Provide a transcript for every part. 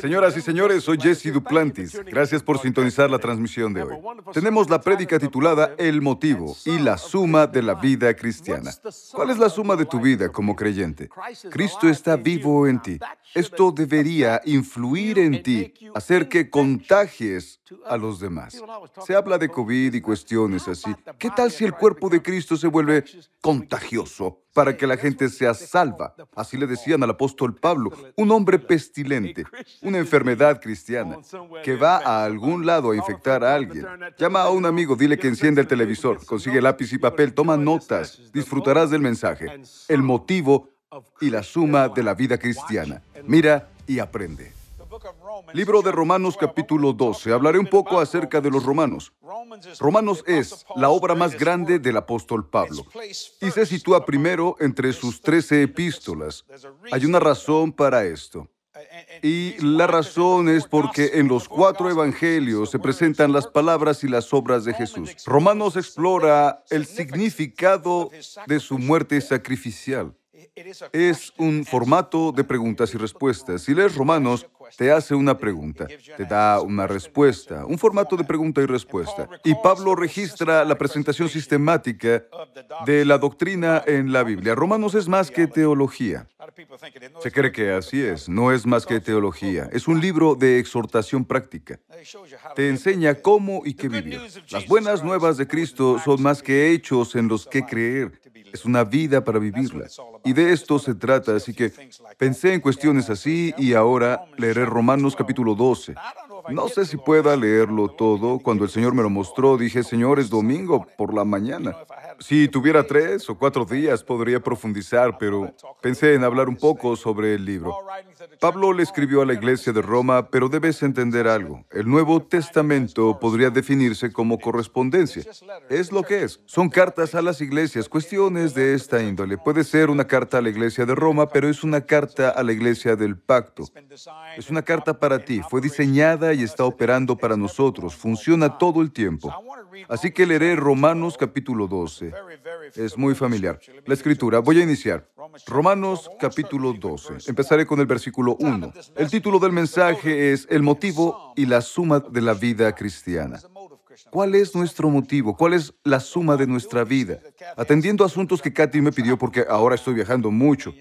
Señoras y señores, soy Jesse Duplantis. Gracias por sintonizar la transmisión de hoy. Tenemos la prédica titulada El motivo y la suma de la vida cristiana. ¿Cuál es la suma de tu vida como creyente? Cristo está vivo en ti. Esto debería influir en ti, hacer que contagies a los demás. Se habla de COVID y cuestiones así. ¿Qué tal si el cuerpo de Cristo se vuelve contagioso para que la gente sea salva? Así le decían al apóstol Pablo, un hombre pestilente, una enfermedad cristiana, que va a algún lado a infectar a alguien. Llama a un amigo, dile que encienda el televisor, consigue lápiz y papel, toma notas, disfrutarás del mensaje, el motivo y la suma de la vida cristiana. Mira y aprende. Libro de Romanos capítulo 12. Hablaré un poco acerca de los romanos. Romanos es la obra más grande del apóstol Pablo y se sitúa primero entre sus trece epístolas. Hay una razón para esto. Y la razón es porque en los cuatro evangelios se presentan las palabras y las obras de Jesús. Romanos explora el significado de su muerte sacrificial. Es un formato de preguntas y respuestas. Si lees Romanos, te hace una pregunta, te da una respuesta, un formato de pregunta y respuesta. Y Pablo registra la presentación sistemática de la doctrina en la Biblia. Romanos es más que teología. Se cree que así es, no es más que teología, es un libro de exhortación práctica. Te enseña cómo y qué vivir. Las buenas nuevas de Cristo son más que hechos en los que creer, es una vida para vivirla. Y de esto se trata, así que pensé en cuestiones así y ahora leeré Romanos capítulo 12. No sé si pueda leerlo todo. Cuando el Señor me lo mostró, dije, Señor, es domingo por la mañana. Si tuviera tres o cuatro días, podría profundizar, pero pensé en hablar un poco sobre el libro. Pablo le escribió a la iglesia de Roma, pero debes entender algo. El Nuevo Testamento podría definirse como correspondencia. Es lo que es. Son cartas a las iglesias, cuestiones de esta índole. Puede ser una carta a la iglesia de Roma, pero es una carta a la iglesia del pacto. Es una carta para ti. Fue diseñada y está operando para nosotros. Funciona todo el tiempo. Así que leeré Romanos capítulo 12. Es muy familiar. La escritura, voy a iniciar. Romanos capítulo 12. Empezaré con el versículo 1. El título del mensaje es El motivo y la suma de la vida cristiana. ¿Cuál es nuestro motivo? ¿Cuál es la suma de nuestra vida? Atendiendo asuntos que Katy me pidió porque ahora estoy viajando mucho.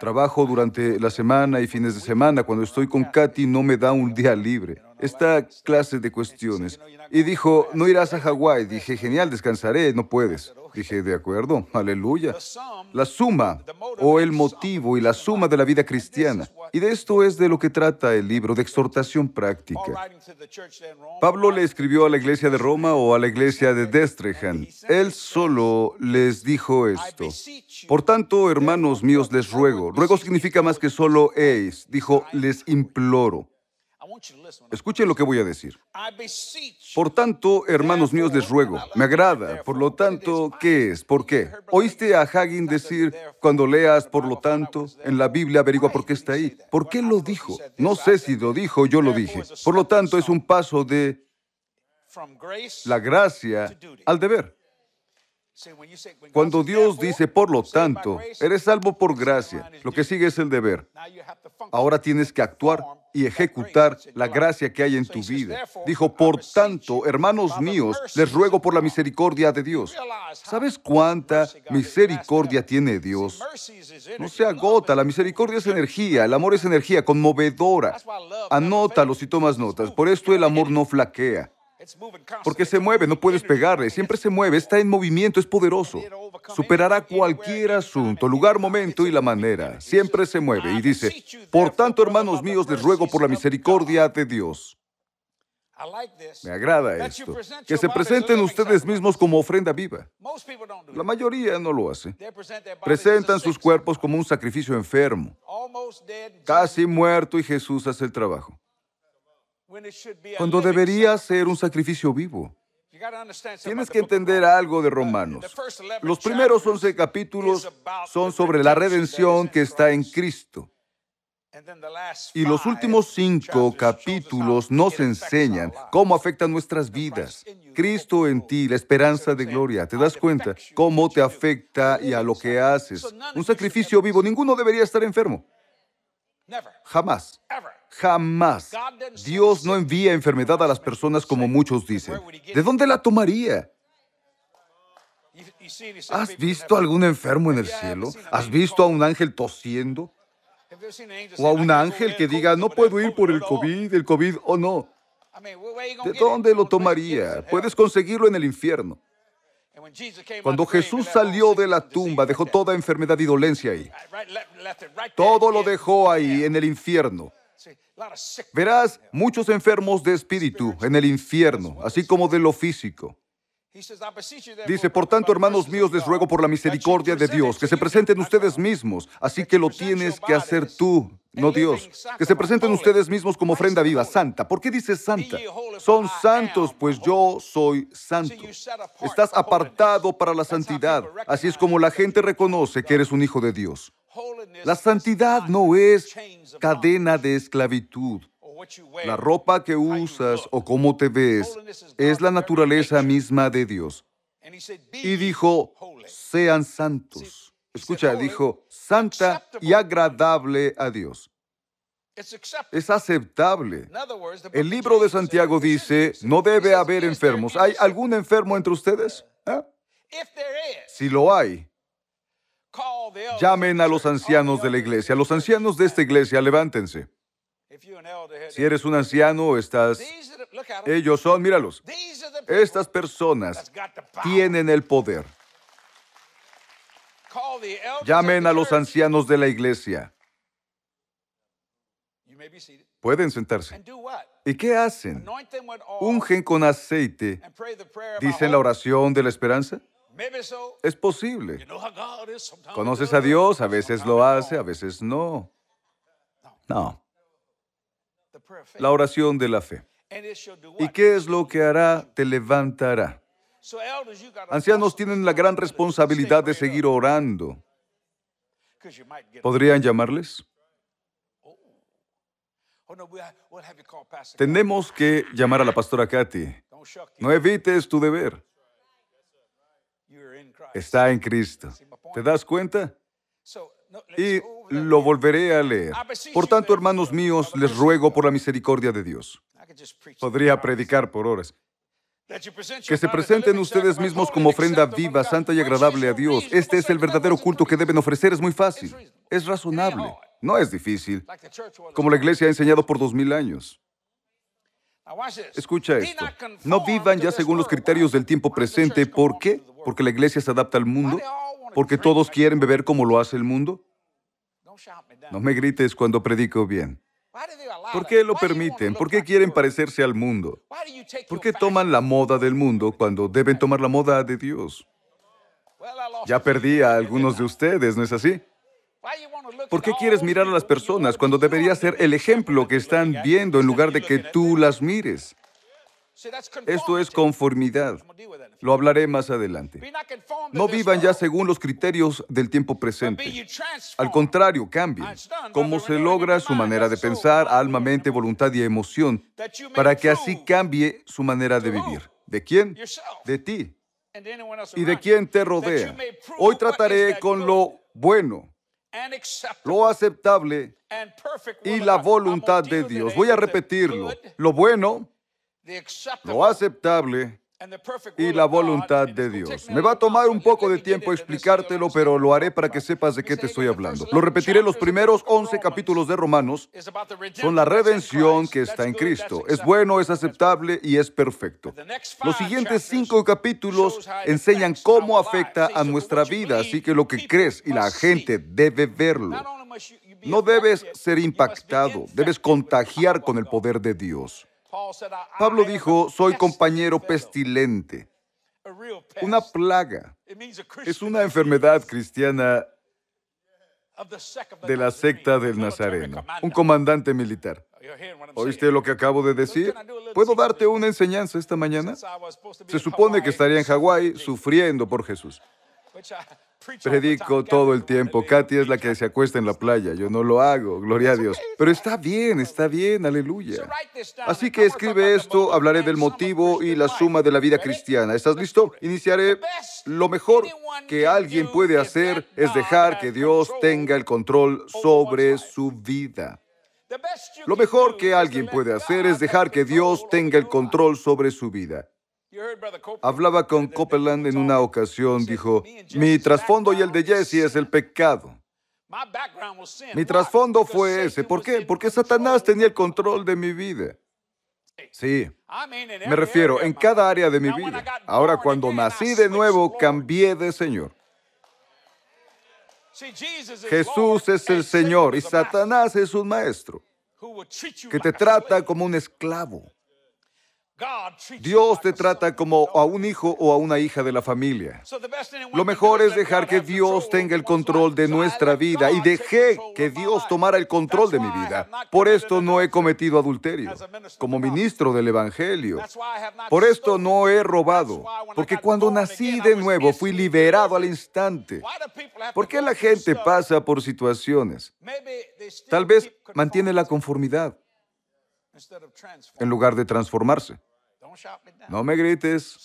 Trabajo durante la semana y fines de semana. Cuando estoy con Katy no me da un día libre. Esta clase de cuestiones. Y dijo, no irás a Hawái. Dije, genial, descansaré. No puedes. Dije, de acuerdo, aleluya. La suma o el motivo y la suma de la vida cristiana. Y de esto es de lo que trata el libro de exhortación práctica. Pablo le escribió a la iglesia de Roma o a la iglesia de Destrehan. Él solo les dijo esto. Por tanto, hermanos míos, les ruego. Ruego significa más que solo eis. Dijo, les imploro. Escuchen lo que voy a decir. Por tanto, hermanos míos, les ruego, me agrada. Por lo tanto, ¿qué es? ¿Por qué? ¿Oíste a Hagin decir, cuando leas, por lo tanto, en la Biblia averigua por qué está ahí? ¿Por qué lo dijo? No sé si lo dijo, yo lo dije. Por lo tanto, es un paso de la gracia al deber. Cuando Dios dice, por lo tanto, eres salvo por gracia, lo que sigue es el deber. Ahora tienes que actuar y ejecutar la gracia que hay en tu vida. Dijo, por tanto, hermanos míos, les ruego por la misericordia de Dios. ¿Sabes cuánta misericordia tiene Dios? No se agota, la misericordia es energía, el amor es energía conmovedora. Anótalo si tomas notas, por esto el amor no flaquea. Porque se mueve, no puedes pegarle, siempre se mueve, está en movimiento, es poderoso. Superará cualquier asunto, lugar, momento y la manera. Siempre se mueve. Y dice, por tanto, hermanos míos, les ruego por la misericordia de Dios. Me agrada esto, que se presenten ustedes mismos como ofrenda viva. La mayoría no lo hace. Presentan sus cuerpos como un sacrificio enfermo, casi muerto y Jesús hace el trabajo cuando debería ser un sacrificio vivo. Tienes que entender algo de Romanos. Los primeros 11 capítulos son sobre la redención que está en Cristo. Y los últimos cinco capítulos nos enseñan cómo afectan nuestras vidas. Cristo en ti, la esperanza de gloria. ¿Te das cuenta cómo te afecta y a lo que haces? Un sacrificio vivo. Ninguno debería estar enfermo. Jamás. Jamás. Dios no envía enfermedad a las personas como muchos dicen. ¿De dónde la tomaría? ¿Has visto algún enfermo en el cielo? ¿Has visto a un ángel tosiendo? ¿O a un ángel que diga, no puedo ir por el COVID, el COVID o no? ¿De dónde lo tomaría? Puedes conseguirlo en el infierno. Cuando Jesús salió de la tumba, dejó toda enfermedad y dolencia ahí. Todo lo dejó ahí, en el infierno. Verás muchos enfermos de espíritu en el infierno, así como de lo físico. Dice, por tanto, hermanos míos, les ruego por la misericordia de Dios que se presenten ustedes mismos, así que lo tienes que hacer tú, no Dios. Que se presenten ustedes mismos como ofrenda viva, santa. ¿Por qué dice santa? Son santos, pues yo soy santo. Estás apartado para la santidad. Así es como la gente reconoce que eres un hijo de Dios. La santidad no es cadena de esclavitud. La ropa que usas o cómo te ves es la naturaleza misma de Dios. Y dijo, sean santos. Escucha, dijo, santa y agradable a Dios. Es aceptable. El libro de Santiago dice, no debe haber enfermos. ¿Hay algún enfermo entre ustedes? ¿Ah? Si lo hay, llamen a los ancianos de la iglesia. Los ancianos de esta iglesia, levántense. Si eres un anciano, estás... Ellos son, míralos. Estas personas tienen el poder. Llamen a los ancianos de la iglesia. Pueden sentarse. ¿Y qué hacen? Ungen con aceite. ¿Dicen la oración de la esperanza? Es posible. ¿Conoces a Dios? A veces lo hace, a veces no. No la oración de la fe. ¿Y qué es lo que hará? Te levantará. Ancianos tienen la gran responsabilidad de seguir orando. ¿Podrían llamarles? Tenemos que llamar a la pastora Katy. No evites tu deber. Está en Cristo. ¿Te das cuenta? Y lo volveré a leer. Por tanto, hermanos míos, les ruego por la misericordia de Dios. Podría predicar por horas. Que se presenten ustedes mismos como ofrenda viva, santa y agradable a Dios. Este es el verdadero culto que deben ofrecer. Es muy fácil. Es razonable. No es difícil. Como la iglesia ha enseñado por dos mil años. Escucha esto. No vivan ya según los criterios del tiempo presente. ¿Por qué? Porque la iglesia se adapta al mundo. Porque todos quieren beber como lo hace el mundo. No me grites cuando predico bien. ¿Por qué lo permiten? ¿Por qué quieren parecerse al mundo? ¿Por qué toman la moda del mundo cuando deben tomar la moda de Dios? Ya perdí a algunos de ustedes, ¿no es así? ¿Por qué quieres mirar a las personas cuando debería ser el ejemplo que están viendo en lugar de que tú las mires? Esto es conformidad. Lo hablaré más adelante. No vivan ya según los criterios del tiempo presente. Al contrario, cambien. Cómo se logra su manera de pensar, alma, mente, voluntad y emoción, para que así cambie su manera de vivir. ¿De quién? De ti. ¿Y de quién te rodea? Hoy trataré con lo bueno, lo aceptable y la voluntad de Dios. Voy a repetirlo. Lo bueno, lo aceptable y la voluntad de Dios. Me va a tomar un poco de tiempo explicártelo, pero lo haré para que sepas de qué te estoy hablando. Lo repetiré, los primeros 11 capítulos de Romanos son la redención que está en Cristo. Es bueno, es aceptable y es perfecto. Los siguientes cinco capítulos enseñan cómo afecta a nuestra vida, así que lo que crees y la gente debe verlo. No debes ser impactado, debes contagiar con el poder de Dios. Pablo dijo, soy compañero pestilente. Una plaga. Es una enfermedad cristiana de la secta del Nazareno, un comandante militar. ¿Oíste lo que acabo de decir? ¿Puedo darte una enseñanza esta mañana? Se supone que estaría en Hawái sufriendo por Jesús. Predico todo el tiempo. Katy es la que se acuesta en la playa. Yo no lo hago, gloria a Dios. Pero está bien, está bien, aleluya. Así que escribe esto, hablaré del motivo y la suma de la vida cristiana. ¿Estás listo? Iniciaré. Lo mejor que alguien puede hacer es dejar que Dios tenga el control sobre su vida. Lo mejor que alguien puede hacer es dejar que Dios tenga el control sobre su vida. Hablaba con Copeland en una ocasión, dijo, mi trasfondo y el de Jesse es el pecado. Mi trasfondo fue ese. ¿Por qué? Porque Satanás tenía el control de mi vida. Sí, me refiero en cada área de mi vida. Ahora, cuando nací de nuevo, cambié de Señor. Jesús es el Señor y Satanás es un maestro que te trata como un esclavo. Dios te trata como a un hijo o a una hija de la familia. Lo mejor es dejar que Dios tenga el control de nuestra vida y dejé que Dios tomara el control de mi vida. Por esto no he cometido adulterio como ministro del Evangelio. Por esto no he robado, porque cuando nací de nuevo fui liberado al instante. ¿Por qué la gente pasa por situaciones? Tal vez mantiene la conformidad en lugar de transformarse. No me grites.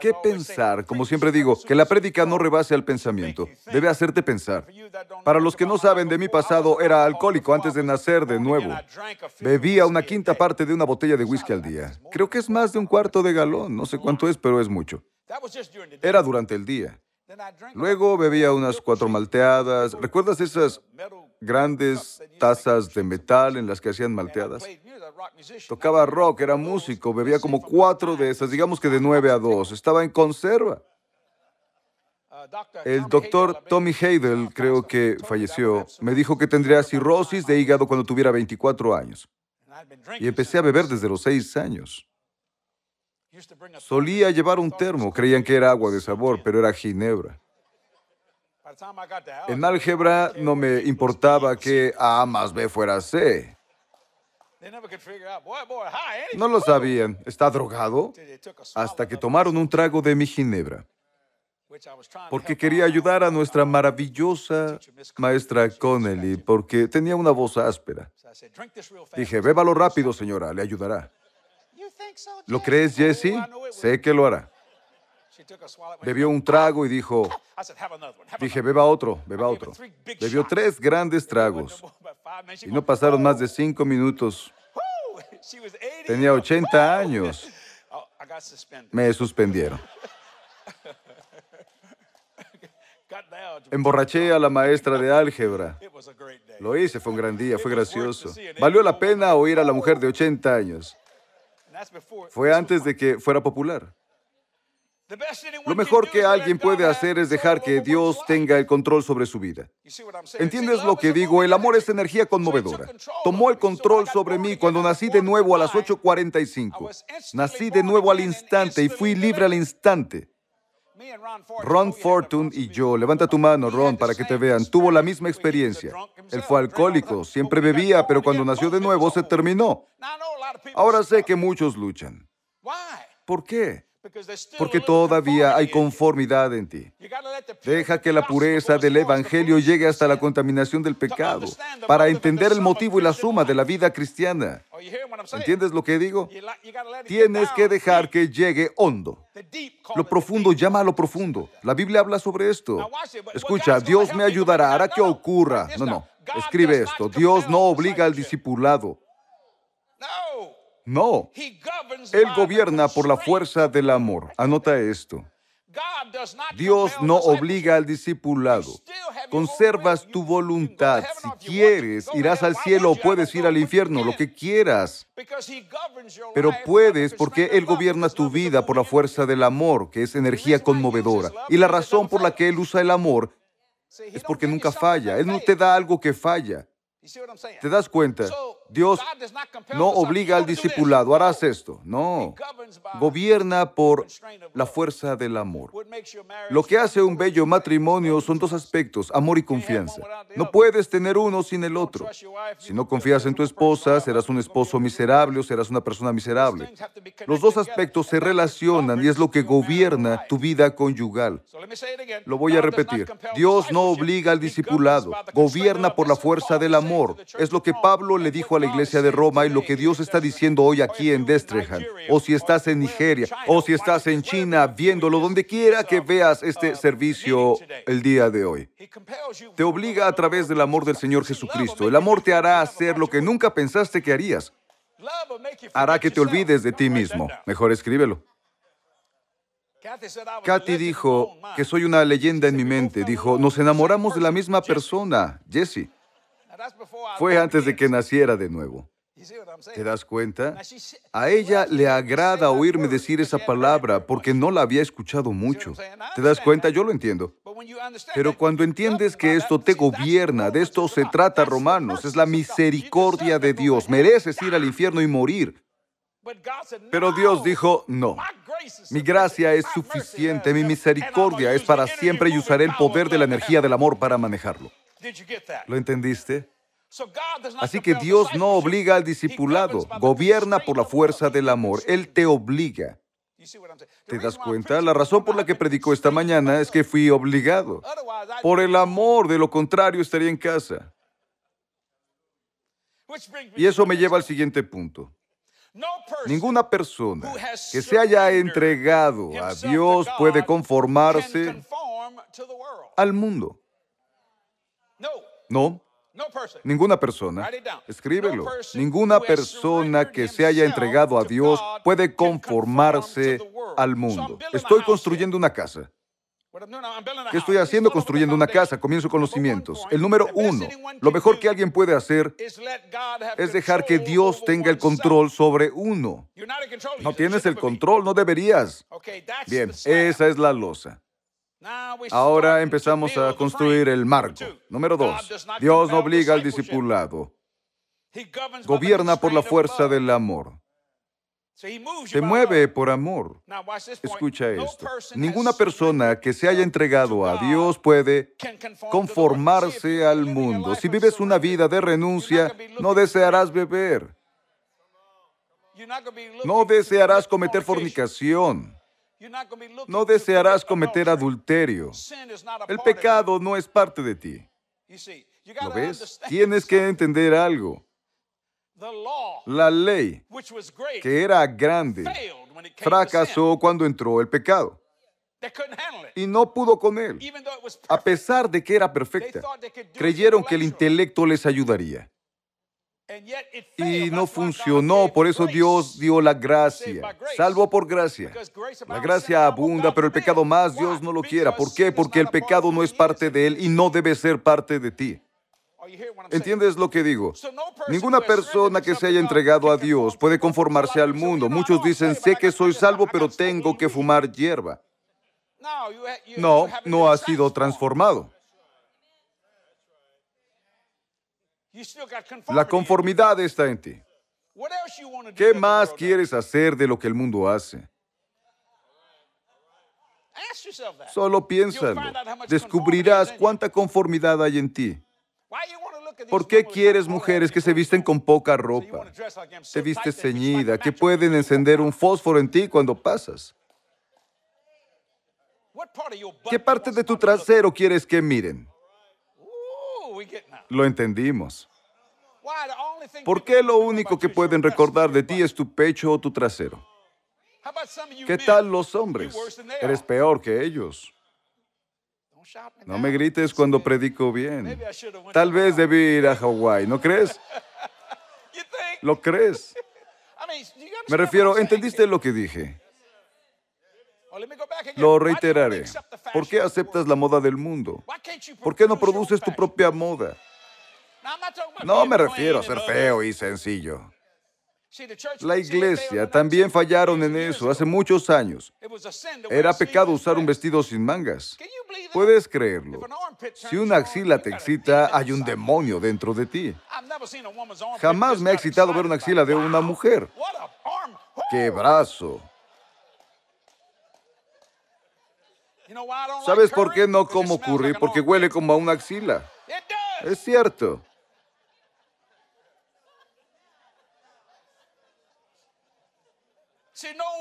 ¿Qué pensar? Como siempre digo, que la prédica no rebase al pensamiento. Debe hacerte pensar. Para los que no saben de mi pasado, era alcohólico antes de nacer de nuevo. Bebía una quinta parte de una botella de whisky al día. Creo que es más de un cuarto de galón. No sé cuánto es, pero es mucho. Era durante el día. Luego bebía unas cuatro malteadas. ¿Recuerdas esas grandes tazas de metal en las que hacían malteadas? Tocaba rock, era músico, bebía como cuatro de esas, digamos que de nueve a dos. Estaba en conserva. El doctor Tommy Heidel, creo que falleció, me dijo que tendría cirrosis de hígado cuando tuviera 24 años. Y empecé a beber desde los seis años. Solía llevar un termo, creían que era agua de sabor, pero era ginebra. En álgebra no me importaba que A más B fuera C. No lo sabían. ¿Está drogado? Hasta que tomaron un trago de mi ginebra. Porque quería ayudar a nuestra maravillosa maestra Connelly, porque tenía una voz áspera. Dije, bébalo rápido, señora, le ayudará. ¿Lo crees, Jesse? Sé que lo hará. Bebió un trago y dijo, dije, beba otro, beba otro. Bebió tres grandes tragos y no pasaron más de cinco minutos. Tenía 80 años. Me suspendieron. Emborraché a la maestra de álgebra. Lo hice, fue un gran día, fue gracioso. Valió la pena oír a la mujer de 80 años. Fue antes de que fuera popular. Lo mejor que alguien puede hacer es dejar que Dios tenga el control sobre su vida. ¿Entiendes lo que digo? El amor es energía conmovedora. Tomó el control sobre mí cuando nací de nuevo a las 8.45. Nací de nuevo al instante y fui libre al instante. Ron Fortune y yo, levanta tu mano, Ron, para que te vean, tuvo la misma experiencia. Él fue alcohólico, siempre bebía, pero cuando nació de nuevo se terminó. Ahora sé que muchos luchan. ¿Por qué? Porque todavía hay conformidad en ti. Deja que la pureza del Evangelio llegue hasta la contaminación del pecado, para entender el motivo y la suma de la vida cristiana. ¿Entiendes lo que digo? Tienes que dejar que llegue hondo. Lo profundo llama a lo profundo. La Biblia habla sobre esto. Escucha, Dios me ayudará, hará que ocurra. No, no. Escribe esto. Dios no obliga al discipulado. No, Él gobierna por la fuerza del amor. Anota esto. Dios no obliga al discipulado. Conservas tu voluntad. Si quieres, irás al cielo o puedes ir al infierno, lo que quieras. Pero puedes porque Él gobierna tu vida por la fuerza del amor, que es energía conmovedora. Y la razón por la que Él usa el amor es porque nunca falla. Él no te da algo que falla. ¿Te das cuenta? Dios no obliga al discipulado, harás esto. No, gobierna por la fuerza del amor. Lo que hace un bello matrimonio son dos aspectos, amor y confianza. No puedes tener uno sin el otro. Si no confías en tu esposa, serás un esposo miserable o serás una persona miserable. Los dos aspectos se relacionan y es lo que gobierna tu vida conyugal. Lo voy a repetir. Dios no obliga al discipulado, gobierna por la fuerza del amor. Es lo que Pablo le dijo a la iglesia de Roma y lo que Dios está diciendo hoy aquí en Destrehan, o si estás en Nigeria, o si estás en China viéndolo, donde quiera que veas este servicio el día de hoy. Te obliga a través del amor del Señor Jesucristo. El amor te hará hacer lo que nunca pensaste que harías. Hará que te olvides de ti mismo. Mejor escríbelo. Katy dijo que soy una leyenda en mi mente. Dijo, nos enamoramos de la misma persona, Jesse. Fue antes de que naciera de nuevo. ¿Te das cuenta? A ella le agrada oírme decir esa palabra porque no la había escuchado mucho. ¿Te das cuenta? Yo lo entiendo. Pero cuando entiendes que esto te gobierna, de esto se trata Romanos, es la misericordia de Dios. Mereces ir al infierno y morir. Pero Dios dijo, no, mi gracia es suficiente, mi misericordia es para siempre y usaré el poder de la energía del amor para manejarlo. ¿Lo entendiste? Así que Dios no obliga al discipulado, gobierna por la fuerza del amor. Él te obliga. ¿Te das cuenta? La razón por la que predicó esta mañana es que fui obligado. Por el amor, de lo contrario estaría en casa. Y eso me lleva al siguiente punto. Ninguna persona que se haya entregado a Dios puede conformarse al mundo. No. Ninguna persona, escríbelo, ninguna persona que se haya entregado a Dios puede conformarse al mundo. Estoy construyendo una casa. ¿Qué estoy haciendo construyendo una casa? Comienzo con los cimientos. El número uno, lo mejor que alguien puede hacer es dejar que Dios tenga el control sobre uno. No tienes el control, no deberías. Bien, esa es la losa. Ahora empezamos a construir el marco. Número dos, Dios no obliga al discipulado. Gobierna por la fuerza del amor. Se mueve por amor. Escucha esto. Ninguna persona que se haya entregado a Dios puede conformarse al mundo. Si vives una vida de renuncia, no desearás beber. No desearás cometer fornicación. No desearás cometer adulterio. El pecado no es parte de ti. ¿Lo ves? Tienes que entender algo. La ley, que era grande, fracasó cuando entró el pecado. Y no pudo con él. A pesar de que era perfecta, creyeron que el intelecto les ayudaría. Y no funcionó, por eso Dios dio la gracia, salvo por gracia. La gracia abunda, pero el pecado más Dios no lo quiera. ¿Por qué? Porque el pecado no es parte de Él y no debe ser parte de ti. ¿Entiendes lo que digo? Ninguna persona que se haya entregado a Dios puede conformarse al mundo. Muchos dicen, sé que soy salvo, pero tengo que fumar hierba. No, no ha sido transformado. La conformidad está en ti. ¿Qué más quieres hacer de lo que el mundo hace? Solo piénsalo. Descubrirás cuánta conformidad hay en ti. ¿Por qué quieres mujeres que se visten con poca ropa? Te vistes ceñida, que pueden encender un fósforo en ti cuando pasas. ¿Qué parte de tu trasero quieres que miren? Lo entendimos. ¿Por qué lo único que pueden recordar de ti es tu pecho o tu trasero? ¿Qué tal los hombres? Eres peor que ellos. No me grites cuando predico bien. Tal vez debí ir a Hawái, ¿no crees? ¿Lo crees? Me refiero, ¿entendiste lo que dije? Lo reiteraré. ¿Por qué aceptas la moda del mundo? ¿Por qué no produces tu propia moda? No me refiero a ser feo y sencillo. La iglesia también fallaron en eso hace muchos años. Era pecado usar un vestido sin mangas. Puedes creerlo. Si una axila te excita, hay un demonio dentro de ti. Jamás me ha excitado ver una axila de una mujer. ¡Qué brazo! ¿Sabes por qué no como curry? Porque huele como a una axila. Es cierto.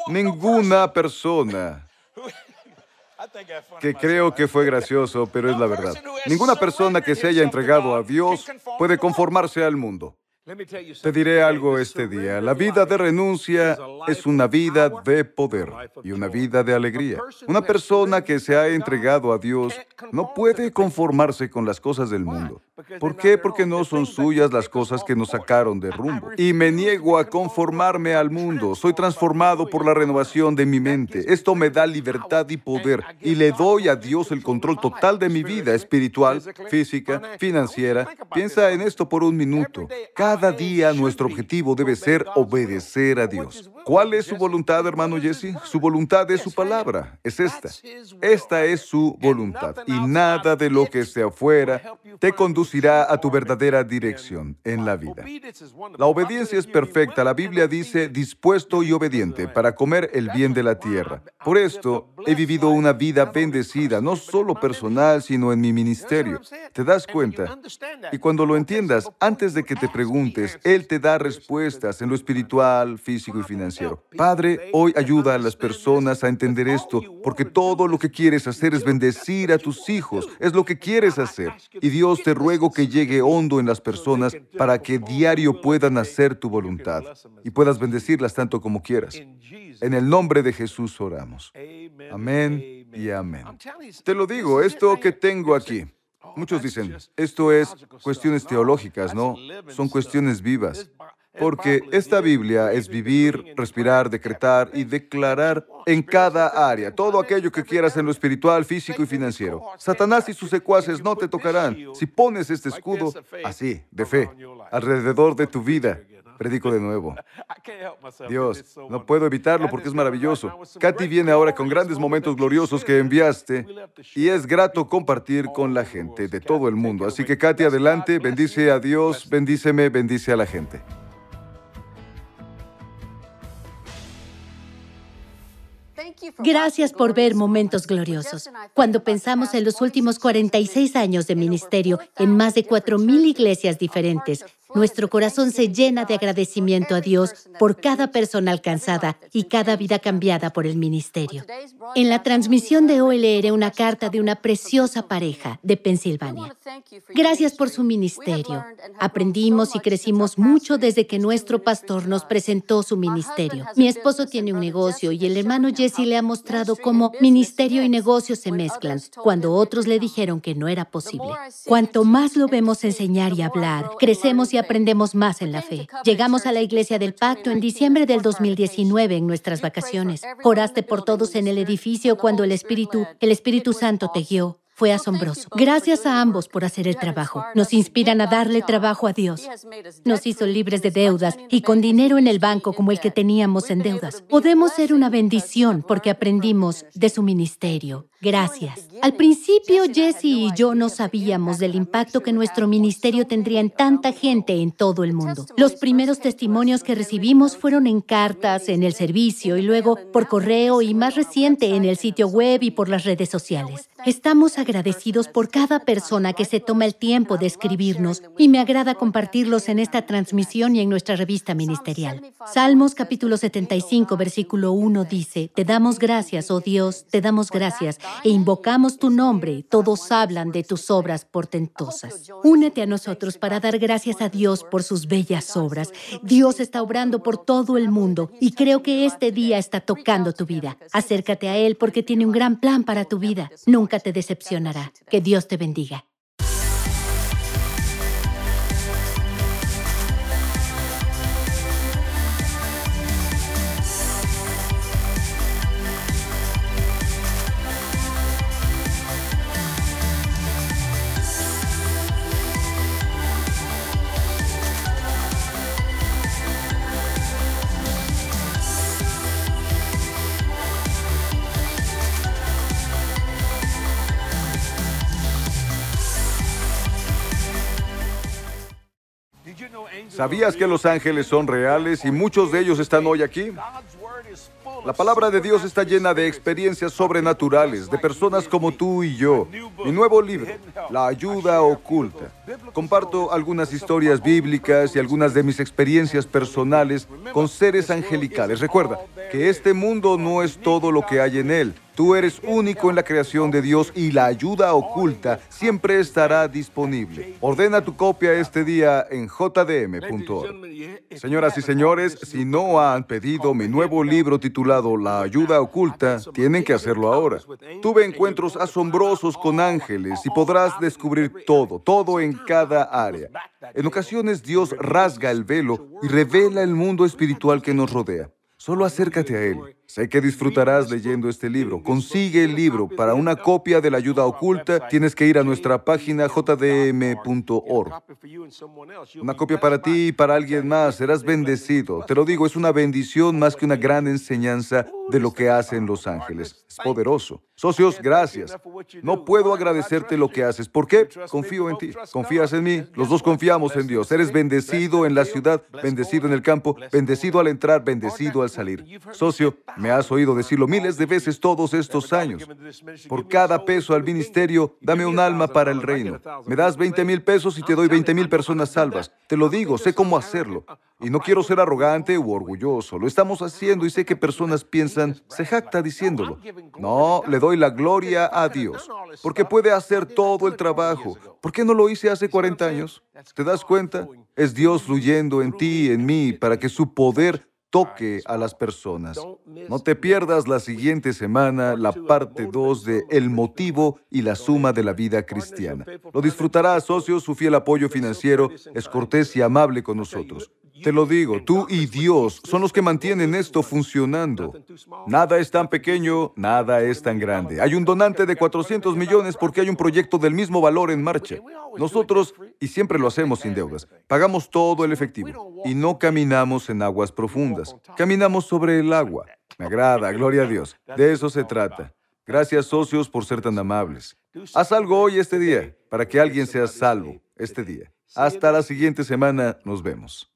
Ninguna persona que creo que fue gracioso, pero es la verdad. Ninguna persona que se haya entregado a Dios puede conformarse al mundo. Te diré algo este día. La vida de renuncia es una vida de poder y una vida de alegría. Una persona que se ha entregado a Dios no puede conformarse con las cosas del mundo. ¿Por qué? Porque no son suyas las cosas que nos sacaron de rumbo. Y me niego a conformarme al mundo. Soy transformado por la renovación de mi mente. Esto me da libertad y poder. Y le doy a Dios el control total de mi vida espiritual, física, financiera. Piensa en esto por un minuto. Cada día nuestro objetivo debe ser obedecer a Dios. ¿Cuál es su voluntad, hermano Jesse? Su voluntad es su palabra. Es esta. Esta es su voluntad. Y nada de lo que esté afuera te conducirá a tu verdadera dirección en la vida. La obediencia es perfecta. La Biblia dice dispuesto y obediente para comer el bien de la tierra. Por esto he vivido una vida bendecida, no solo personal, sino en mi ministerio. ¿Te das cuenta? Y cuando lo entiendas, antes de que te preguntes, Él te da respuestas en lo espiritual, físico y financiero. Padre, hoy ayuda a las personas a entender esto, porque todo lo que quieres hacer es bendecir a tus hijos, es lo que quieres hacer. Y Dios te que llegue hondo en las personas para que diario puedan hacer tu voluntad y puedas bendecirlas tanto como quieras. En el nombre de Jesús oramos. Amén y amén. Te lo digo, esto que tengo aquí. Muchos dicen, esto es cuestiones teológicas, ¿no? Son cuestiones vivas. Porque esta Biblia es vivir, respirar, decretar y declarar en cada área, todo aquello que quieras en lo espiritual, físico y financiero. Satanás y sus secuaces no te tocarán si pones este escudo así, de fe, alrededor de tu vida. Predico de nuevo. Dios, no puedo evitarlo porque es maravilloso. Katy viene ahora con grandes momentos gloriosos que enviaste y es grato compartir con la gente de todo el mundo. Así que Katy, adelante, bendice a Dios, bendíceme, bendice a la gente. Gracias por ver momentos gloriosos. Cuando pensamos en los últimos 46 años de ministerio en más de 4.000 iglesias diferentes, nuestro corazón se llena de agradecimiento a Dios por cada persona alcanzada y cada vida cambiada por el ministerio. En la transmisión de hoy leeré una carta de una preciosa pareja de Pensilvania. Gracias por su ministerio. Aprendimos y crecimos mucho desde que nuestro pastor nos presentó su ministerio. Mi esposo tiene un negocio y el hermano Jesse le ha mostrado cómo ministerio y negocio se mezclan cuando otros le dijeron que no era posible. Cuanto más lo vemos enseñar y hablar, crecemos y aprendemos más en la fe. Llegamos a la iglesia del pacto en diciembre del 2019 en nuestras vacaciones. Oraste por todos en el edificio cuando el Espíritu, el Espíritu Santo te guió. Fue asombroso. Gracias a ambos por hacer el trabajo. Nos inspiran a darle trabajo a Dios. Nos hizo libres de deudas y con dinero en el banco como el que teníamos en deudas. Podemos ser una bendición porque aprendimos de su ministerio. Gracias. Al principio, Jesse y yo no sabíamos del impacto que nuestro ministerio tendría en tanta gente en todo el mundo. Los primeros testimonios que recibimos fueron en cartas, en el servicio y luego por correo y más reciente en el sitio web y por las redes sociales. Estamos agradecidos por cada persona que se toma el tiempo de escribirnos y me agrada compartirlos en esta transmisión y en nuestra revista ministerial. Salmos capítulo 75, versículo 1 dice, Te damos gracias, oh Dios, te damos gracias e invocamos tu nombre, todos hablan de tus obras portentosas. Únete a nosotros para dar gracias a Dios por sus bellas obras. Dios está obrando por todo el mundo y creo que este día está tocando tu vida. Acércate a Él porque tiene un gran plan para tu vida. Nunca te decepcionará. Que Dios te bendiga. ¿Sabías que los ángeles son reales y muchos de ellos están hoy aquí? La palabra de Dios está llena de experiencias sobrenaturales, de personas como tú y yo. Mi nuevo libro, La ayuda oculta. Comparto algunas historias bíblicas y algunas de mis experiencias personales con seres angelicales. Recuerda que este mundo no es todo lo que hay en él. Tú eres único en la creación de Dios y la ayuda oculta siempre estará disponible. Ordena tu copia este día en jdm.org. Señoras y señores, si no han pedido mi nuevo libro titulado La ayuda oculta, tienen que hacerlo ahora. Tuve encuentros asombrosos con ángeles y podrás descubrir todo, todo en cada área. En ocasiones Dios rasga el velo y revela el mundo espiritual que nos rodea. Solo acércate a Él. Sé que disfrutarás leyendo este libro. Consigue el libro. Para una copia de la ayuda oculta, tienes que ir a nuestra página jdm.org. Una copia para ti y para alguien más. Serás bendecido. Te lo digo, es una bendición más que una gran enseñanza de lo que hacen los ángeles. Es poderoso. Socios, gracias. No puedo agradecerte lo que haces. ¿Por qué? Confío en ti. Confías en mí. Los dos confiamos en Dios. Eres bendecido en la ciudad, bendecido en el campo, bendecido al entrar, bendecido al salir. Socio, me has oído decirlo miles de veces todos estos años. Por cada peso al ministerio, dame un alma para el reino. Me das 20 mil pesos y te doy 20 mil personas salvas. Te lo digo, sé cómo hacerlo. Y no quiero ser arrogante u orgulloso. Lo estamos haciendo y sé que personas piensan, se jacta diciéndolo. No, le doy la gloria a Dios, porque puede hacer todo el trabajo. ¿Por qué no lo hice hace 40 años? ¿Te das cuenta? Es Dios fluyendo en ti y en mí para que su poder toque a las personas. No te pierdas la siguiente semana la parte 2 de El motivo y la suma de la vida cristiana. Lo disfrutará, socio, su fiel apoyo financiero es cortés y amable con nosotros. Te lo digo, tú y Dios son los que mantienen esto funcionando. Nada es tan pequeño, nada es tan grande. Hay un donante de 400 millones porque hay un proyecto del mismo valor en marcha. Nosotros, y siempre lo hacemos sin deudas, pagamos todo el efectivo y no caminamos en aguas profundas. Caminamos sobre el agua. Me agrada, gloria a Dios. De eso se trata. Gracias socios por ser tan amables. Haz algo hoy este día para que alguien sea salvo este día. Hasta la siguiente semana. Nos vemos.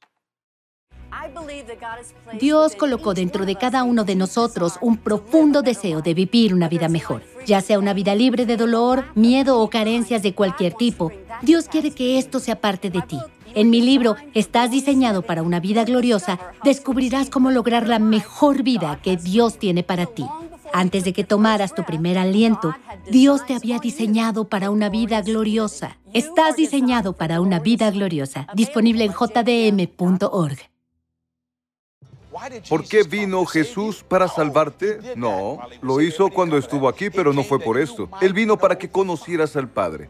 Dios colocó dentro de cada uno de nosotros un profundo deseo de vivir una vida mejor, ya sea una vida libre de dolor, miedo o carencias de cualquier tipo. Dios quiere que esto sea parte de ti. En mi libro, Estás diseñado para una vida gloriosa, descubrirás cómo lograr la mejor vida que Dios tiene para ti. Antes de que tomaras tu primer aliento, Dios te había diseñado para una vida gloriosa. Estás diseñado para una vida gloriosa. Disponible en jdm.org. ¿Por qué vino Jesús para salvarte? No, lo hizo cuando estuvo aquí, pero no fue por esto. Él vino para que conocieras al Padre.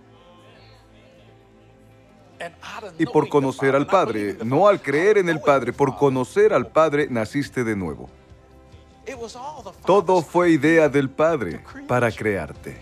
Y por conocer al Padre, no al creer en el Padre, por conocer al Padre naciste de nuevo. Todo fue idea del Padre para crearte.